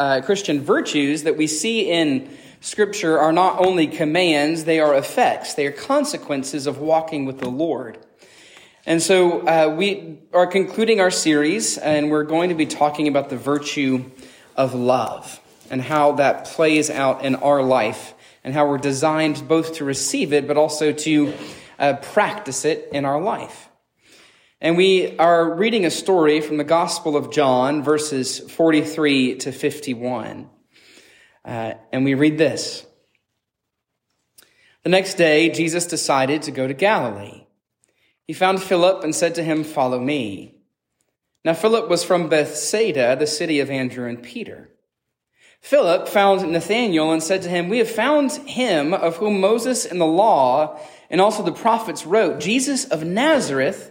uh, Christian virtues that we see in Scripture are not only commands, they are effects. They are consequences of walking with the Lord. And so uh, we are concluding our series, and we're going to be talking about the virtue of love and how that plays out in our life and how we're designed both to receive it but also to uh, practice it in our life. And we are reading a story from the Gospel of John, verses 43 to 51. Uh, and we read this. The next day, Jesus decided to go to Galilee. He found Philip and said to him, Follow me. Now, Philip was from Bethsaida, the city of Andrew and Peter. Philip found Nathanael and said to him, We have found him of whom Moses in the law and also the prophets wrote, Jesus of Nazareth,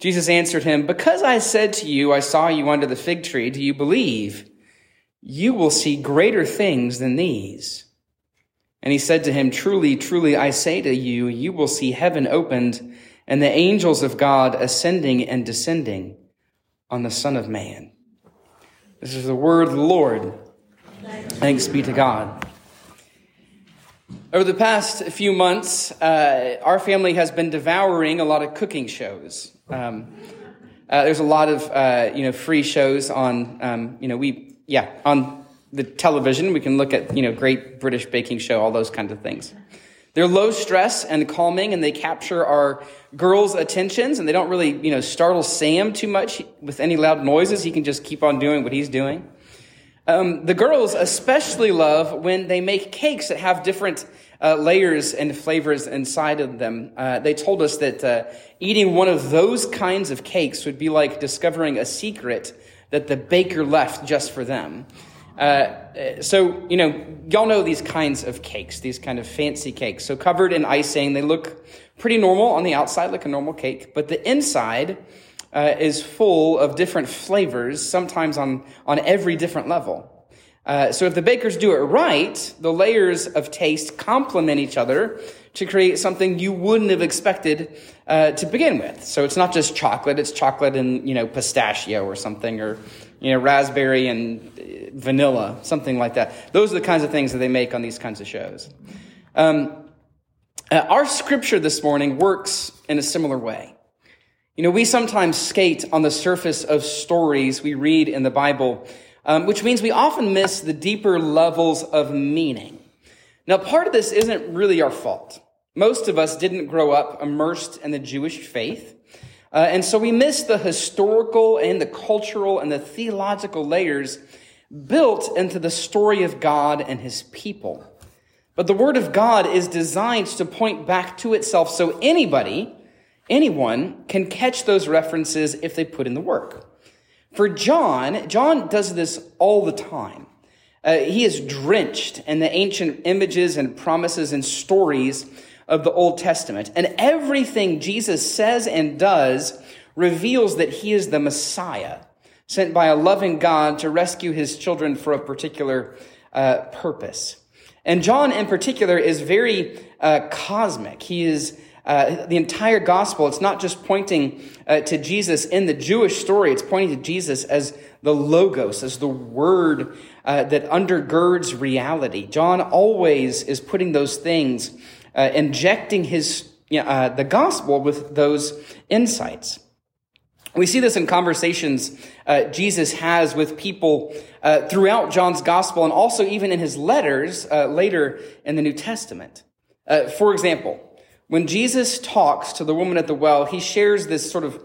Jesus answered him, Because I said to you, I saw you under the fig tree, do you believe? You will see greater things than these. And he said to him, Truly, truly, I say to you, you will see heaven opened and the angels of God ascending and descending on the Son of Man. This is the word of the Lord. Thanks be to God. Over the past few months, uh, our family has been devouring a lot of cooking shows. Um, uh, there's a lot of uh, you know free shows on um, you know we yeah on the television. We can look at, you know, Great British Baking Show, all those kinds of things. They're low stress and calming, and they capture our girls' attentions, and they don't really, you know, startle Sam too much with any loud noises. He can just keep on doing what he's doing. Um, the girls especially love when they make cakes that have different uh, layers and flavors inside of them. Uh, they told us that uh, eating one of those kinds of cakes would be like discovering a secret that the baker left just for them. Uh, so, you know, y'all know these kinds of cakes, these kind of fancy cakes. So covered in icing, they look pretty normal on the outside, like a normal cake, but the inside uh, is full of different flavors, sometimes on, on every different level. Uh, so if the bakers do it right, the layers of taste complement each other to create something you wouldn't have expected uh, to begin with. So it's not just chocolate; it's chocolate and you know pistachio or something, or you know raspberry and uh, vanilla, something like that. Those are the kinds of things that they make on these kinds of shows. Um, uh, our scripture this morning works in a similar way. You know, we sometimes skate on the surface of stories we read in the Bible um, which means we often miss the deeper levels of meaning. Now, part of this isn't really our fault. Most of us didn't grow up immersed in the Jewish faith. Uh, and so we miss the historical and the cultural and the theological layers built into the story of God and his people. But the Word of God is designed to point back to itself so anybody, anyone, can catch those references if they put in the work. For John, John does this all the time. Uh, he is drenched in the ancient images and promises and stories of the Old Testament. And everything Jesus says and does reveals that he is the Messiah, sent by a loving God to rescue his children for a particular uh, purpose. And John, in particular, is very uh, cosmic. He is uh, the entire gospel, it's not just pointing uh, to Jesus in the Jewish story, it's pointing to Jesus as the Logos, as the Word uh, that undergirds reality. John always is putting those things, uh, injecting his, you know, uh, the gospel with those insights. We see this in conversations uh, Jesus has with people uh, throughout John's gospel and also even in his letters uh, later in the New Testament. For example, when Jesus talks to the woman at the well, he shares this sort of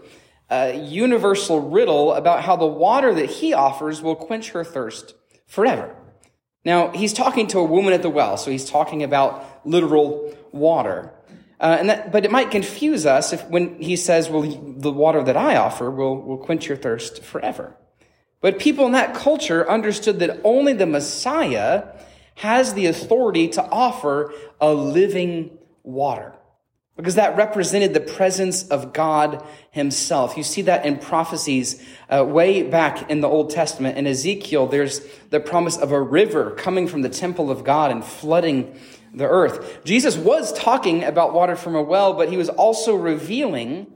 uh, universal riddle about how the water that he offers will quench her thirst forever. Now, he's talking to a woman at the well, so he's talking about literal water. Uh, and that, but it might confuse us if when he says, well, the water that I offer will, will quench your thirst forever. But people in that culture understood that only the Messiah has the authority to offer a living water because that represented the presence of God himself. You see that in prophecies uh, way back in the Old Testament. In Ezekiel, there's the promise of a river coming from the temple of God and flooding the earth. Jesus was talking about water from a well, but he was also revealing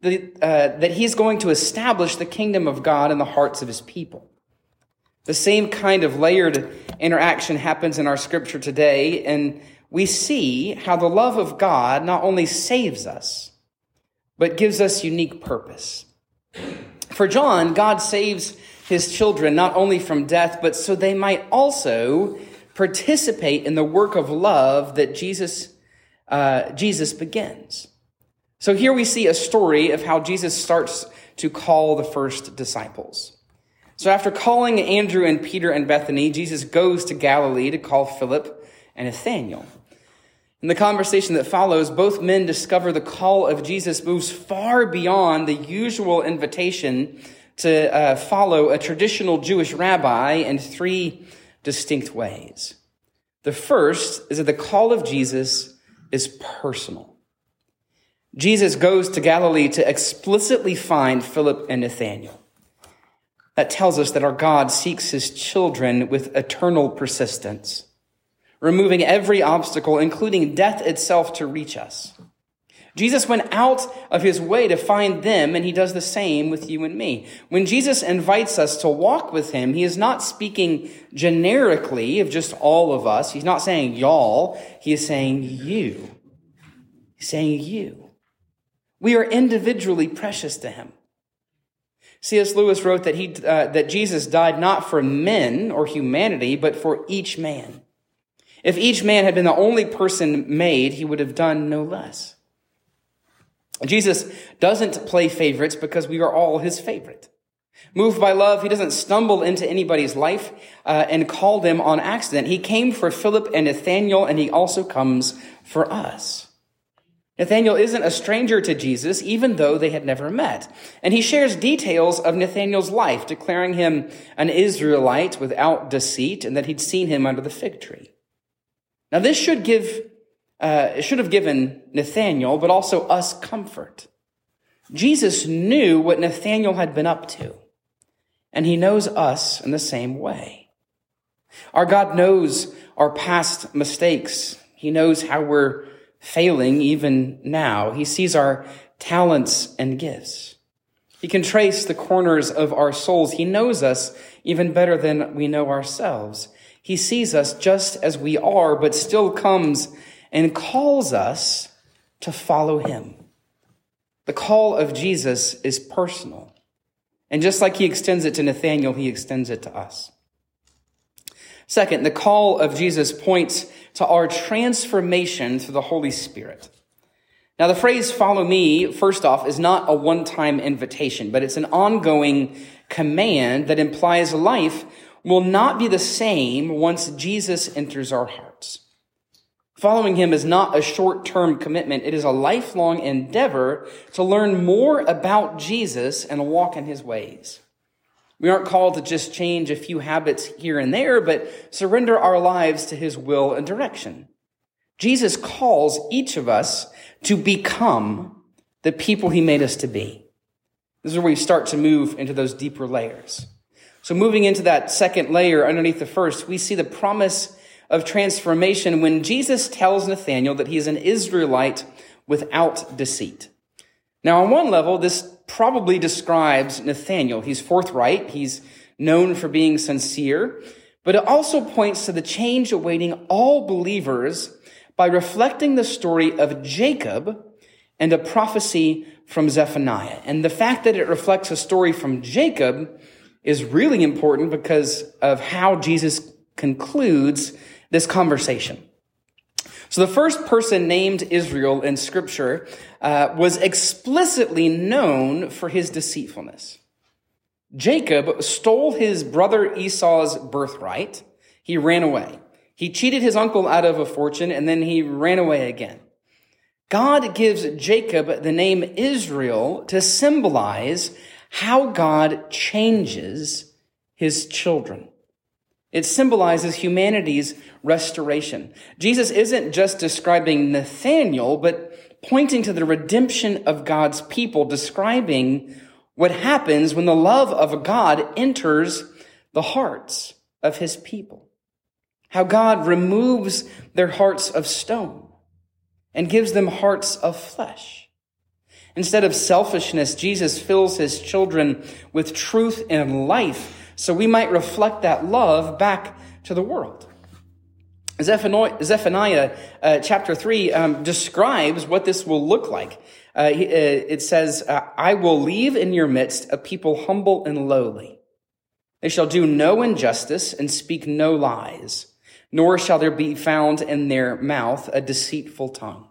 the, uh, that he's going to establish the kingdom of God in the hearts of his people. The same kind of layered interaction happens in our scripture today, and we see how the love of God not only saves us, but gives us unique purpose. For John, God saves his children not only from death, but so they might also participate in the work of love that Jesus, uh, Jesus begins. So here we see a story of how Jesus starts to call the first disciples. So after calling Andrew and Peter and Bethany, Jesus goes to Galilee to call Philip and Nathanael. In the conversation that follows, both men discover the call of Jesus moves far beyond the usual invitation to uh, follow a traditional Jewish rabbi in three distinct ways. The first is that the call of Jesus is personal. Jesus goes to Galilee to explicitly find Philip and Nathanael. That tells us that our God seeks his children with eternal persistence, removing every obstacle, including death itself, to reach us. Jesus went out of his way to find them, and he does the same with you and me. When Jesus invites us to walk with him, he is not speaking generically of just all of us. He's not saying y'all. He is saying you. He's saying you. We are individually precious to him. C.S. Lewis wrote that he, uh, that Jesus died not for men or humanity, but for each man. If each man had been the only person made, he would have done no less. Jesus doesn't play favorites because we are all his favorite. Moved by love, he doesn't stumble into anybody's life uh, and call them on accident. He came for Philip and Nathaniel, and he also comes for us. Nathaniel isn't a stranger to Jesus, even though they had never met. And he shares details of Nathaniel's life, declaring him an Israelite without deceit and that he'd seen him under the fig tree. Now, this should give uh, should have given Nathanael, but also us comfort. Jesus knew what Nathanael had been up to, and he knows us in the same way. Our God knows our past mistakes. He knows how we're failing even now. He sees our talents and gifts. He can trace the corners of our souls. He knows us even better than we know ourselves. He sees us just as we are, but still comes and calls us to follow him. The call of Jesus is personal. And just like he extends it to Nathanael, he extends it to us. Second, the call of Jesus points to our transformation through the Holy Spirit. Now, the phrase follow me, first off, is not a one-time invitation, but it's an ongoing command that implies life will not be the same once Jesus enters our hearts. Following him is not a short term commitment. It is a lifelong endeavor to learn more about Jesus and walk in his ways. We aren't called to just change a few habits here and there, but surrender our lives to his will and direction. Jesus calls each of us to become the people he made us to be. This is where we start to move into those deeper layers. So moving into that second layer underneath the first, we see the promise of transformation when Jesus tells Nathanael that he is an Israelite without deceit. Now, on one level, this probably describes Nathanael. He's forthright. He's known for being sincere, but it also points to the change awaiting all believers by reflecting the story of Jacob and a prophecy from Zephaniah. And the fact that it reflects a story from Jacob is really important because of how Jesus concludes this conversation. So the first person named Israel in scripture uh, was explicitly known for his deceitfulness. Jacob stole his brother Esau's birthright. He ran away. He cheated his uncle out of a fortune and then he ran away again. God gives Jacob the name Israel to symbolize how God changes his children. It symbolizes humanity's restoration. Jesus isn't just describing Nathanael, but pointing to the redemption of God's people, describing what happens when the love of God enters the hearts of his people. How God removes their hearts of stone and gives them hearts of flesh. Instead of selfishness, Jesus fills his children with truth and life so we might reflect that love back to the world. Zephaniah, uh, chapter 3 um, describes what this will look like. Uh, uh, it says, I will leave in your midst a people humble and lowly. They shall do no injustice and speak no lies, nor shall there be found in their mouth a deceitful tongue.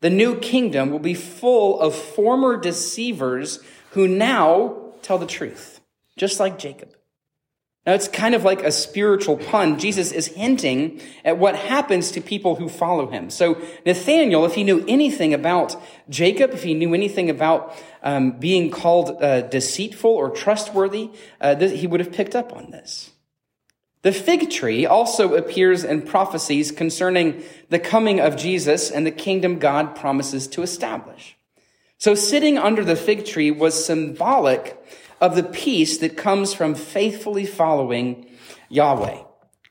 The new kingdom will be full of former deceivers who now tell the truth just like Jacob. Now, it's kind of like a spiritual pun. Jesus is hinting at what happens to people who follow him. So, Nathaniel, if he knew anything about Jacob, if he knew anything about um, being called uh, deceitful or trustworthy, uh, th- he would have picked up on this. The fig tree also appears in prophecies concerning the coming of Jesus and the kingdom God promises to establish. So, sitting under the fig tree was symbolic of the peace that comes from faithfully following Yahweh.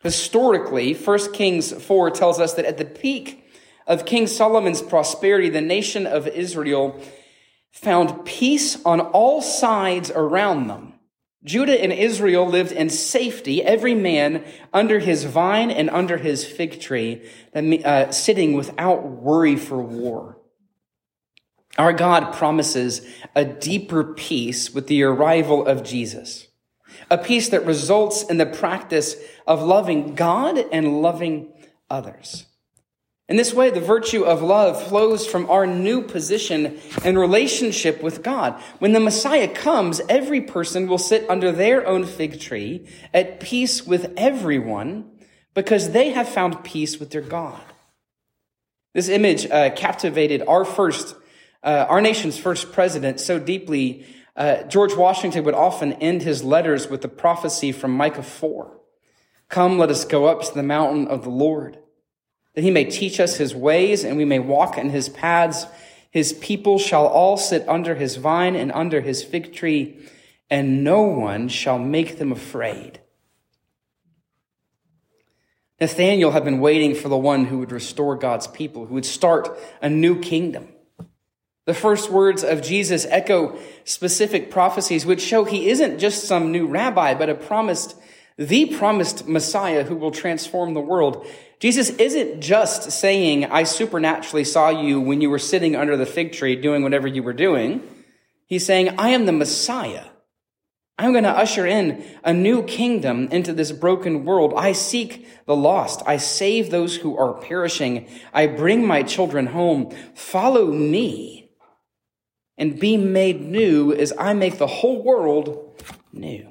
Historically, 1 Kings 4 tells us that at the peak of King Solomon's prosperity, the nation of Israel found peace on all sides around them. Judah and Israel lived in safety, every man under his vine and under his fig tree, uh, sitting without worry for war. Our God promises a deeper peace with the arrival of Jesus, a peace that results in the practice of loving God and loving others. In this way, the virtue of love flows from our new position and relationship with God. When the Messiah comes, every person will sit under their own fig tree at peace with everyone because they have found peace with their God. This image uh, captivated our first uh, our nation's first president so deeply, uh, George Washington would often end his letters with the prophecy from Micah 4. Come, let us go up to the mountain of the Lord, that he may teach us his ways and we may walk in his paths. His people shall all sit under his vine and under his fig tree, and no one shall make them afraid. Nathaniel had been waiting for the one who would restore God's people, who would start a new kingdom. The first words of Jesus echo specific prophecies which show he isn't just some new rabbi, but a promised, the promised Messiah who will transform the world. Jesus isn't just saying, I supernaturally saw you when you were sitting under the fig tree doing whatever you were doing. He's saying, I am the Messiah. I'm going to usher in a new kingdom into this broken world. I seek the lost. I save those who are perishing. I bring my children home. Follow me and be made new as I make the whole world new.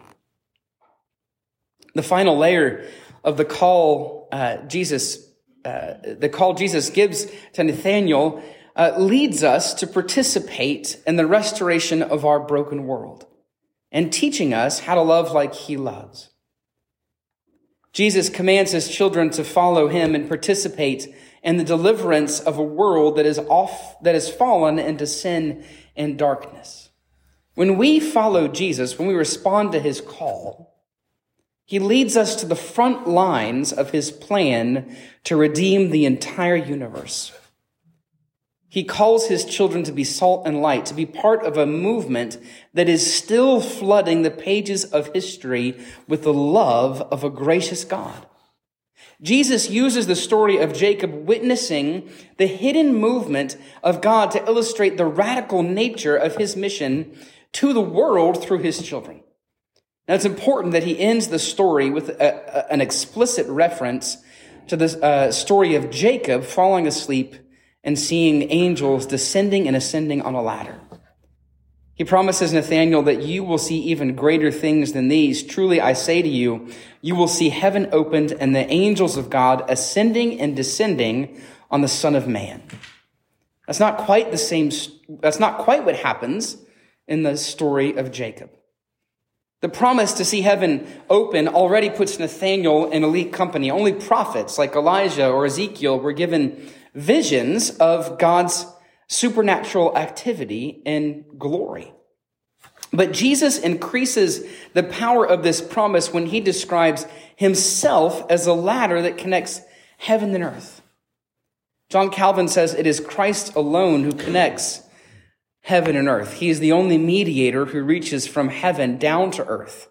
The final layer of the call uh, Jesus, uh, the call Jesus gives to Nathaniel uh, leads us to participate in the restoration of our broken world and teaching us how to love like he loves. Jesus commands his children to follow him and participate in the deliverance of a world that is off, that has fallen into sin and darkness. When we follow Jesus, when we respond to his call, he leads us to the front lines of his plan to redeem the entire universe. He calls his children to be salt and light, to be part of a movement that is still flooding the pages of history with the love of a gracious God. Jesus uses the story of Jacob witnessing the hidden movement of God to illustrate the radical nature of his mission to the world through his children. Now it's important that he ends the story with a, a, an explicit reference to the uh, story of Jacob falling asleep and seeing angels descending and ascending on a ladder. He promises Nathanael that you will see even greater things than these. Truly, I say to you, you will see heaven opened and the angels of God ascending and descending on the Son of Man. That's not quite the same, that's not quite what happens in the story of Jacob. The promise to see heaven open already puts Nathaniel in elite company. Only prophets like Elijah or Ezekiel were given visions of God's supernatural activity and glory. But Jesus increases the power of this promise when he describes himself as a ladder that connects heaven and earth. John Calvin says it is Christ alone who connects heaven and earth. He is the only mediator who reaches from heaven down to earth.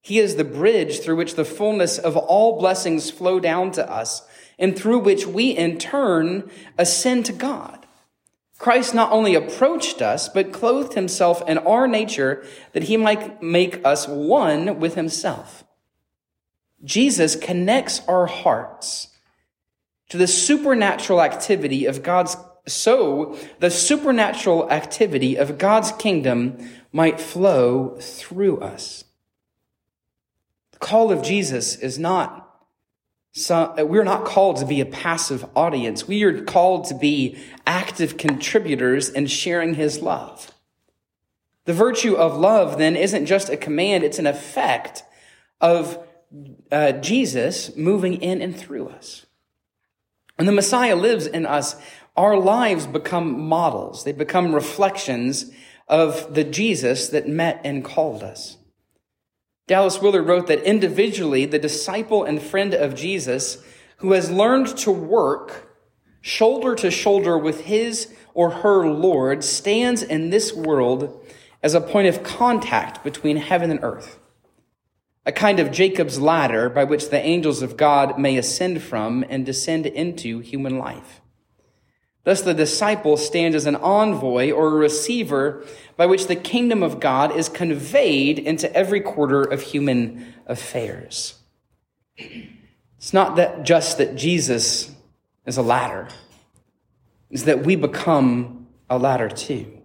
He is the bridge through which the fullness of all blessings flow down to us and through which we in turn ascend to God. Christ not only approached us, but clothed himself in our nature that he might make us one with himself. Jesus connects our hearts to the supernatural activity of God's, so the supernatural activity of God's kingdom might flow through us. The call of Jesus is not we're not called to be a passive audience. We are called to be active contributors in sharing his love. The virtue of love then isn't just a command, it's an effect of uh, Jesus moving in and through us. When the Messiah lives in us, our lives become models. They become reflections of the Jesus that met and called us. Dallas Willard wrote that individually, the disciple and friend of Jesus who has learned to work shoulder to shoulder with his or her Lord stands in this world as a point of contact between heaven and earth, a kind of Jacob's ladder by which the angels of God may ascend from and descend into human life. Thus, the disciple stands as an envoy or a receiver by which the kingdom of God is conveyed into every quarter of human affairs. It's not that just that Jesus is a ladder, it's that we become a ladder too.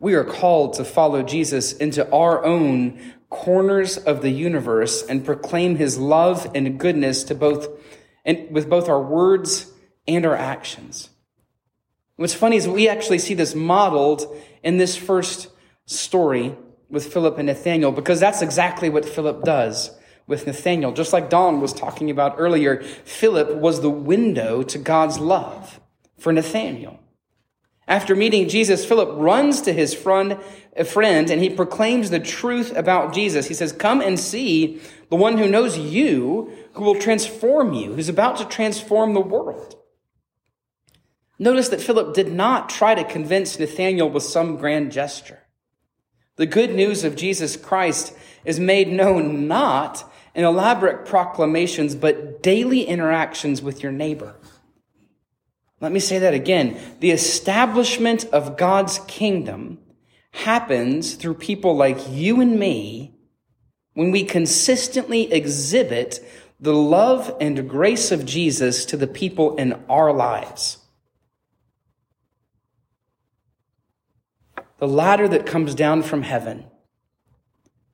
We are called to follow Jesus into our own corners of the universe and proclaim his love and goodness to both and with both our words and our actions. What's funny is we actually see this modeled in this first story with Philip and Nathaniel because that's exactly what Philip does with Nathaniel. Just like Don was talking about earlier, Philip was the window to God's love for Nathaniel. After meeting Jesus, Philip runs to his friend, friend and he proclaims the truth about Jesus. He says, Come and see the one who knows you, who will transform you, who's about to transform the world. Notice that Philip did not try to convince Nathanael with some grand gesture. The good news of Jesus Christ is made known not in elaborate proclamations, but daily interactions with your neighbor. Let me say that again. The establishment of God's kingdom happens through people like you and me when we consistently exhibit the love and grace of Jesus to the people in our lives. The ladder that comes down from heaven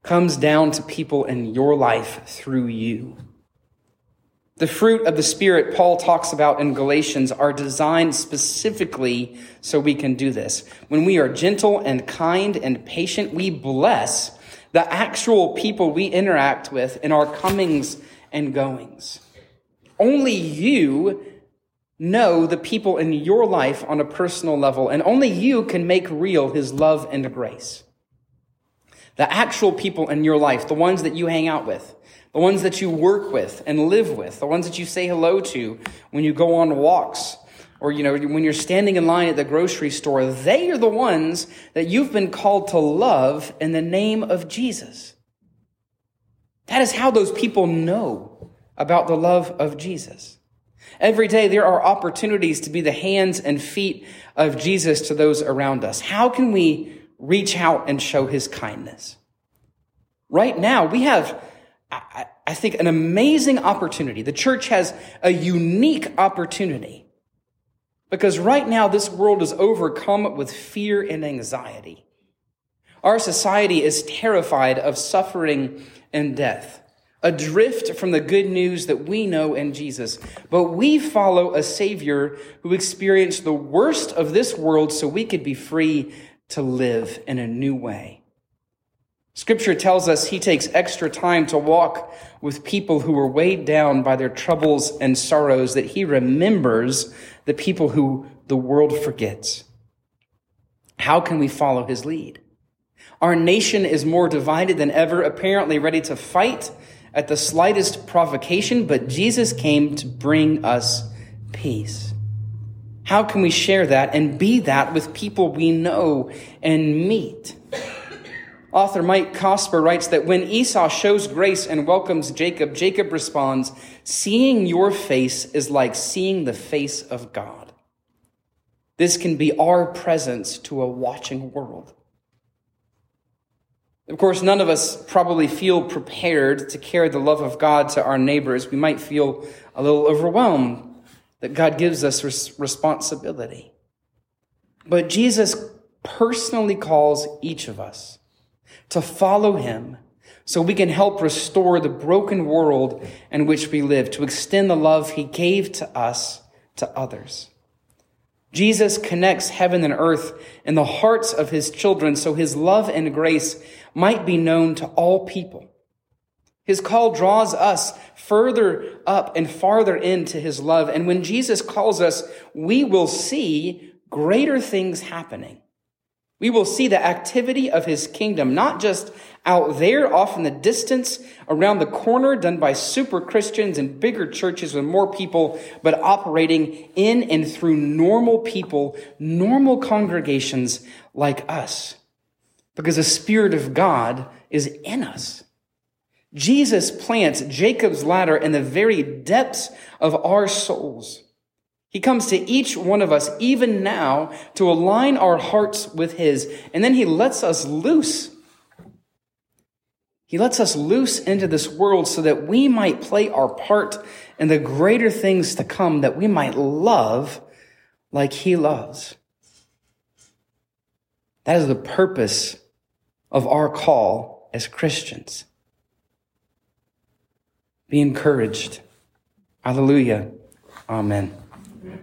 comes down to people in your life through you. The fruit of the Spirit Paul talks about in Galatians are designed specifically so we can do this. When we are gentle and kind and patient, we bless the actual people we interact with in our comings and goings. Only you know the people in your life on a personal level, and only you can make real his love and grace. The actual people in your life, the ones that you hang out with, the ones that you work with and live with, the ones that you say hello to when you go on walks, or you know, when you're standing in line at the grocery store, they are the ones that you've been called to love in the name of Jesus. That is how those people know about the love of Jesus. Every day there are opportunities to be the hands and feet of Jesus to those around us. How can we reach out and show his kindness? Right now, we have, I think, an amazing opportunity. The church has a unique opportunity because right now this world is overcome with fear and anxiety. Our society is terrified of suffering and death adrift from the good news that we know in Jesus. But we follow a Savior who experienced the worst of this world so we could be free to live in a new way. Scripture tells us he takes extra time to walk with people who are weighed down by their troubles and sorrows, that he remembers the people who the world forgets. How can we follow his lead? Our nation is more divided than ever, apparently ready to fight at the slightest provocation, but Jesus came to bring us peace. How can we share that and be that with people we know and meet? Author Mike Cosper writes that when Esau shows grace and welcomes Jacob, Jacob responds, Seeing your face is like seeing the face of God. This can be our presence to a watching world. Of course, none of us probably feel prepared to carry the love of God to our neighbors. We might feel a little overwhelmed that God gives us res- responsibility. But Jesus personally calls each of us to follow him so we can help restore the broken world in which we live, to extend the love he gave to us to others. Jesus connects heaven and earth in the hearts of his children so his love and grace might be known to all people. His call draws us further up and farther into his love. And when Jesus calls us, we will see greater things happening. We will see the activity of his kingdom, not just out there off in the distance around the corner done by super Christians and bigger churches with more people, but operating in and through normal people, normal congregations like us because the Spirit of God is in us. Jesus plants Jacob's ladder in the very depths of our souls. He comes to each one of us, even now, to align our hearts with His, and then He lets us loose. He lets us loose into this world so that we might play our part in the greater things to come, that we might love like He loves. That is the purpose of our call as Christians. Be encouraged. Hallelujah. Amen.